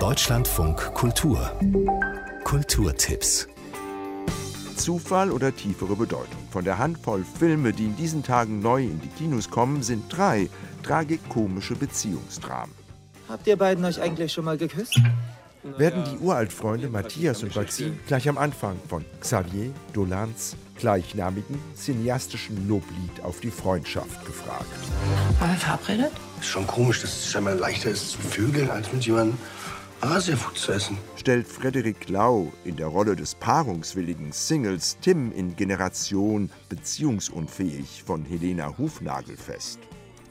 Deutschlandfunk Kultur Kulturtipps Zufall oder tiefere Bedeutung. Von der Handvoll Filme, die in diesen Tagen neu in die Kinos kommen, sind drei tragikomische Beziehungsdramen. Habt ihr beiden euch eigentlich schon mal geküsst? Werden die Uraltfreunde Matthias und Maxim gleich am Anfang von Xavier Dolans gleichnamigen cineastischen Loblied auf die Freundschaft gefragt. Waren wir verabredet? Ist schon komisch, dass es scheinbar leichter ist zu vögeln, als mit jemandem Asiafood zu essen. Stellt Frederik Lau in der Rolle des paarungswilligen Singles Tim in Generation beziehungsunfähig von Helena Hufnagel fest.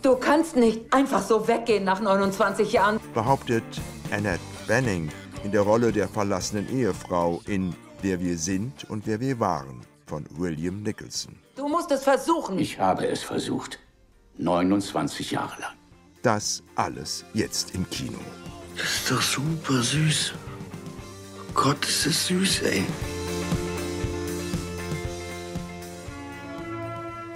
Du kannst nicht einfach so weggehen nach 29 Jahren. Behauptet Annette Benning in der Rolle der verlassenen Ehefrau in Wer wir sind und wer wir waren von William Nicholson. Du musst es versuchen. Ich habe es versucht. 29 Jahre lang. Das alles jetzt im Kino. Das ist doch super süß. Gott, ist das süß, ey.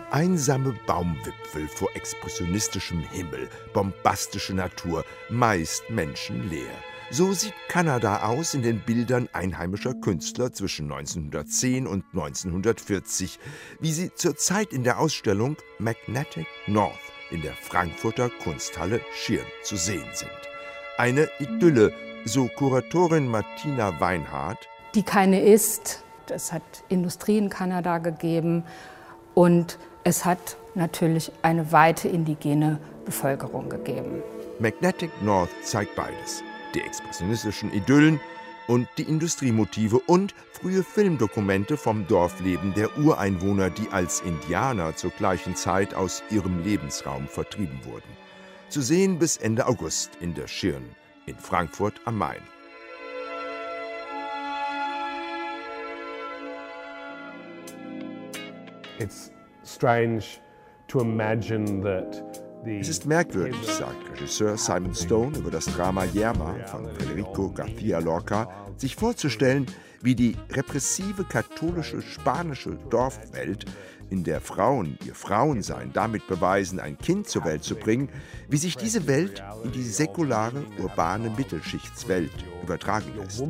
Einsame Baumwipfel vor expressionistischem Himmel, bombastische Natur, meist menschenleer. So sieht Kanada aus in den Bildern einheimischer Künstler zwischen 1910 und 1940, wie sie zurzeit in der Ausstellung Magnetic North in der Frankfurter Kunsthalle Schirn zu sehen sind. Eine Idylle, so Kuratorin Martina Weinhardt. Die keine ist. Es hat Industrie in Kanada gegeben und es hat natürlich eine weite indigene Bevölkerung gegeben. Magnetic North zeigt beides. Die expressionistischen Idyllen und die Industriemotive und frühe Filmdokumente vom Dorfleben der Ureinwohner, die als Indianer zur gleichen Zeit aus ihrem Lebensraum vertrieben wurden. Zu sehen bis Ende August in der Schirn in Frankfurt am Main. It's strange to imagine that Es ist merkwürdig, sagt Regisseur Simon Stone über das Drama Yerma von Federico García Lorca, sich vorzustellen, wie die repressive katholische spanische Dorfwelt, in der Frauen ihr Frauensein damit beweisen, ein Kind zur Welt zu bringen, wie sich diese Welt in die säkulare, urbane Mittelschichtswelt übertragen lässt.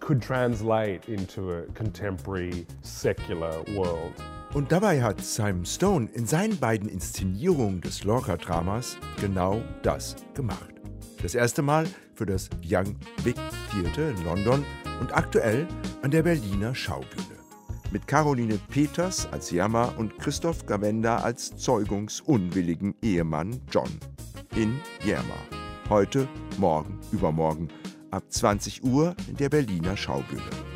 could translate into a contemporary secular world. Und dabei hat Simon Stone in seinen beiden Inszenierungen des Lorca-Dramas genau das gemacht. Das erste Mal für das Young Big Theatre in London und aktuell an der Berliner Schaubühne. Mit Caroline Peters als Jammer und Christoph Gavenda als zeugungsunwilligen Ehemann John. In Yerma. Heute, morgen, übermorgen ab 20 Uhr in der Berliner Schaubühne.